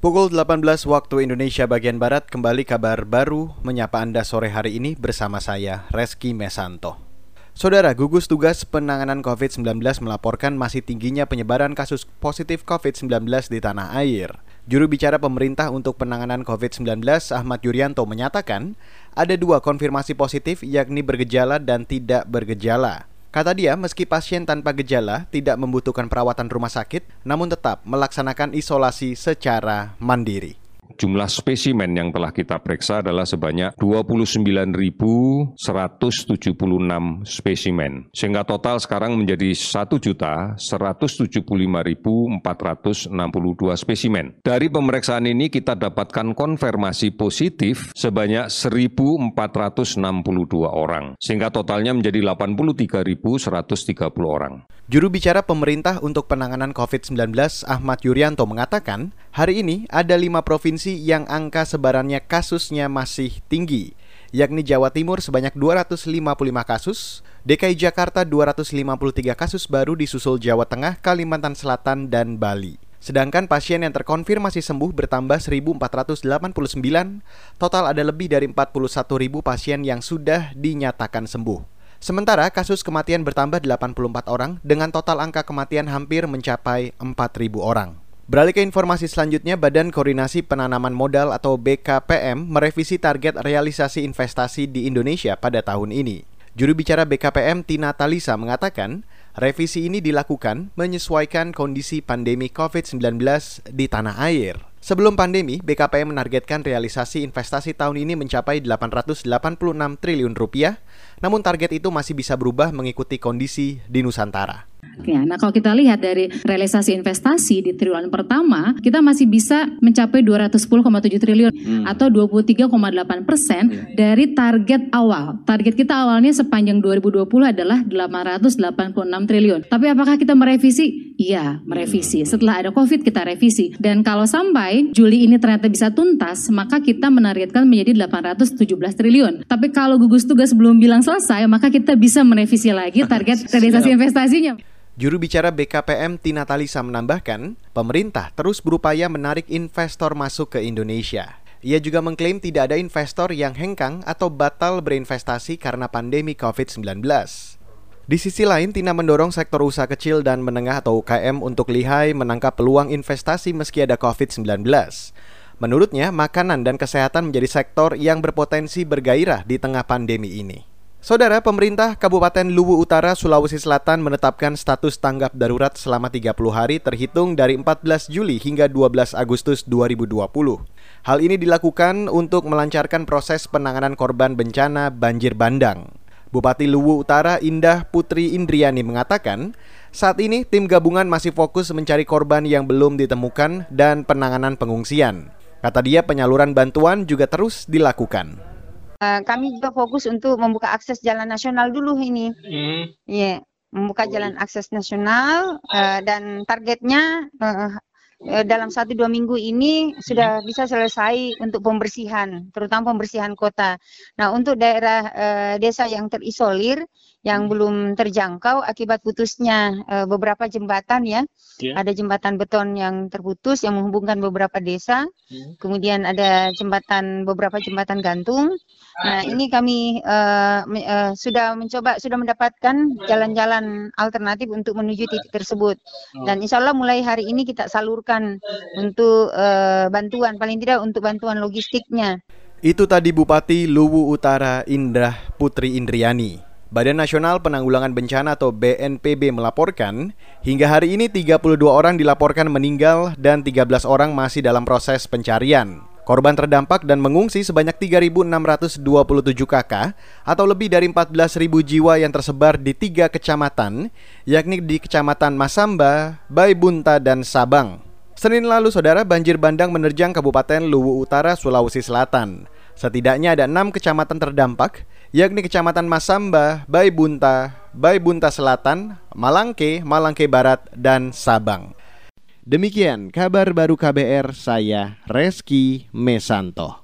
Pukul 18 waktu Indonesia bagian Barat kembali kabar baru menyapa Anda sore hari ini bersama saya Reski Mesanto. Saudara, gugus tugas penanganan COVID-19 melaporkan masih tingginya penyebaran kasus positif COVID-19 di tanah air. Juru bicara pemerintah untuk penanganan COVID-19 Ahmad Yuryanto menyatakan ada dua konfirmasi positif yakni bergejala dan tidak bergejala. Kata dia, meski pasien tanpa gejala tidak membutuhkan perawatan rumah sakit, namun tetap melaksanakan isolasi secara mandiri jumlah spesimen yang telah kita periksa adalah sebanyak 29.176 spesimen. Sehingga total sekarang menjadi 1.175.462 spesimen. Dari pemeriksaan ini kita dapatkan konfirmasi positif sebanyak 1.462 orang. Sehingga totalnya menjadi 83.130 orang. Juru bicara pemerintah untuk penanganan COVID-19 Ahmad Yuryanto mengatakan, hari ini ada lima provinsi yang angka sebarannya kasusnya masih tinggi, yakni Jawa Timur sebanyak 255 kasus, DKI Jakarta 253 kasus baru disusul Jawa Tengah, Kalimantan Selatan, dan Bali. Sedangkan pasien yang terkonfirmasi sembuh bertambah 1.489, total ada lebih dari 41.000 pasien yang sudah dinyatakan sembuh. Sementara kasus kematian bertambah 84 orang dengan total angka kematian hampir mencapai 4.000 orang. Beralih ke informasi selanjutnya, Badan Koordinasi Penanaman Modal atau BKPM merevisi target realisasi investasi di Indonesia pada tahun ini. Juru bicara BKPM Tina Talisa mengatakan, revisi ini dilakukan menyesuaikan kondisi pandemi COVID-19 di tanah air. Sebelum pandemi, BKPM menargetkan realisasi investasi tahun ini mencapai 886 triliun rupiah, namun target itu masih bisa berubah mengikuti kondisi di Nusantara. Ya, nah kalau kita lihat dari realisasi investasi di triwulan pertama, kita masih bisa mencapai 210,7 triliun hmm. atau 23,8 persen hmm. dari target awal. Target kita awalnya sepanjang 2020 adalah 886 triliun. Tapi apakah kita merevisi? Iya, merevisi. Hmm. Setelah ada COVID kita revisi. Dan kalau sampai Juli ini ternyata bisa tuntas, maka kita menargetkan menjadi 817 triliun. Tapi kalau gugus tugas belum bilang selesai, maka kita bisa merevisi lagi target realisasi investasinya. Juru bicara BKPM Tina Talisa menambahkan, pemerintah terus berupaya menarik investor masuk ke Indonesia. Ia juga mengklaim tidak ada investor yang hengkang atau batal berinvestasi karena pandemi COVID-19. Di sisi lain, Tina mendorong sektor usaha kecil dan menengah atau UKM untuk lihai menangkap peluang investasi meski ada COVID-19. Menurutnya, makanan dan kesehatan menjadi sektor yang berpotensi bergairah di tengah pandemi ini. Saudara pemerintah Kabupaten Luwu Utara, Sulawesi Selatan menetapkan status tanggap darurat selama 30 hari terhitung dari 14 Juli hingga 12 Agustus 2020. Hal ini dilakukan untuk melancarkan proses penanganan korban bencana banjir bandang. Bupati Luwu Utara Indah Putri Indriani mengatakan, saat ini tim gabungan masih fokus mencari korban yang belum ditemukan dan penanganan pengungsian. Kata dia penyaluran bantuan juga terus dilakukan. Uh, kami juga fokus untuk membuka akses jalan nasional dulu ini. Hmm. Yeah, membuka jalan akses nasional uh, dan targetnya uh, dalam satu dua minggu ini sudah bisa selesai untuk pembersihan, terutama pembersihan kota. Nah, untuk daerah uh, desa yang terisolir, yang hmm. belum terjangkau akibat putusnya uh, beberapa jembatan ya, yeah. ada jembatan beton yang terputus yang menghubungkan beberapa desa, hmm. kemudian ada jembatan beberapa jembatan gantung. Nah, ini kami uh, uh, sudah mencoba, sudah mendapatkan jalan-jalan alternatif untuk menuju titik tersebut. Oh. Dan insya Allah mulai hari ini kita salurkan untuk uh, bantuan, paling tidak untuk bantuan logistiknya. Itu tadi Bupati Luwu Utara Indah Putri Indriani. Badan Nasional Penanggulangan Bencana atau BNPB melaporkan, hingga hari ini 32 orang dilaporkan meninggal dan 13 orang masih dalam proses pencarian. Korban terdampak dan mengungsi sebanyak 3.627 kakak atau lebih dari 14.000 jiwa yang tersebar di tiga kecamatan, yakni di Kecamatan Masamba, Baibunta, dan Sabang. Senin lalu, saudara, banjir bandang menerjang Kabupaten Luwu Utara, Sulawesi Selatan. Setidaknya ada enam kecamatan terdampak, yakni Kecamatan Masamba, Baibunta, Baibunta Selatan, Malangke, Malangke Barat, dan Sabang. Demikian kabar baru KBR saya Reski Mesanto.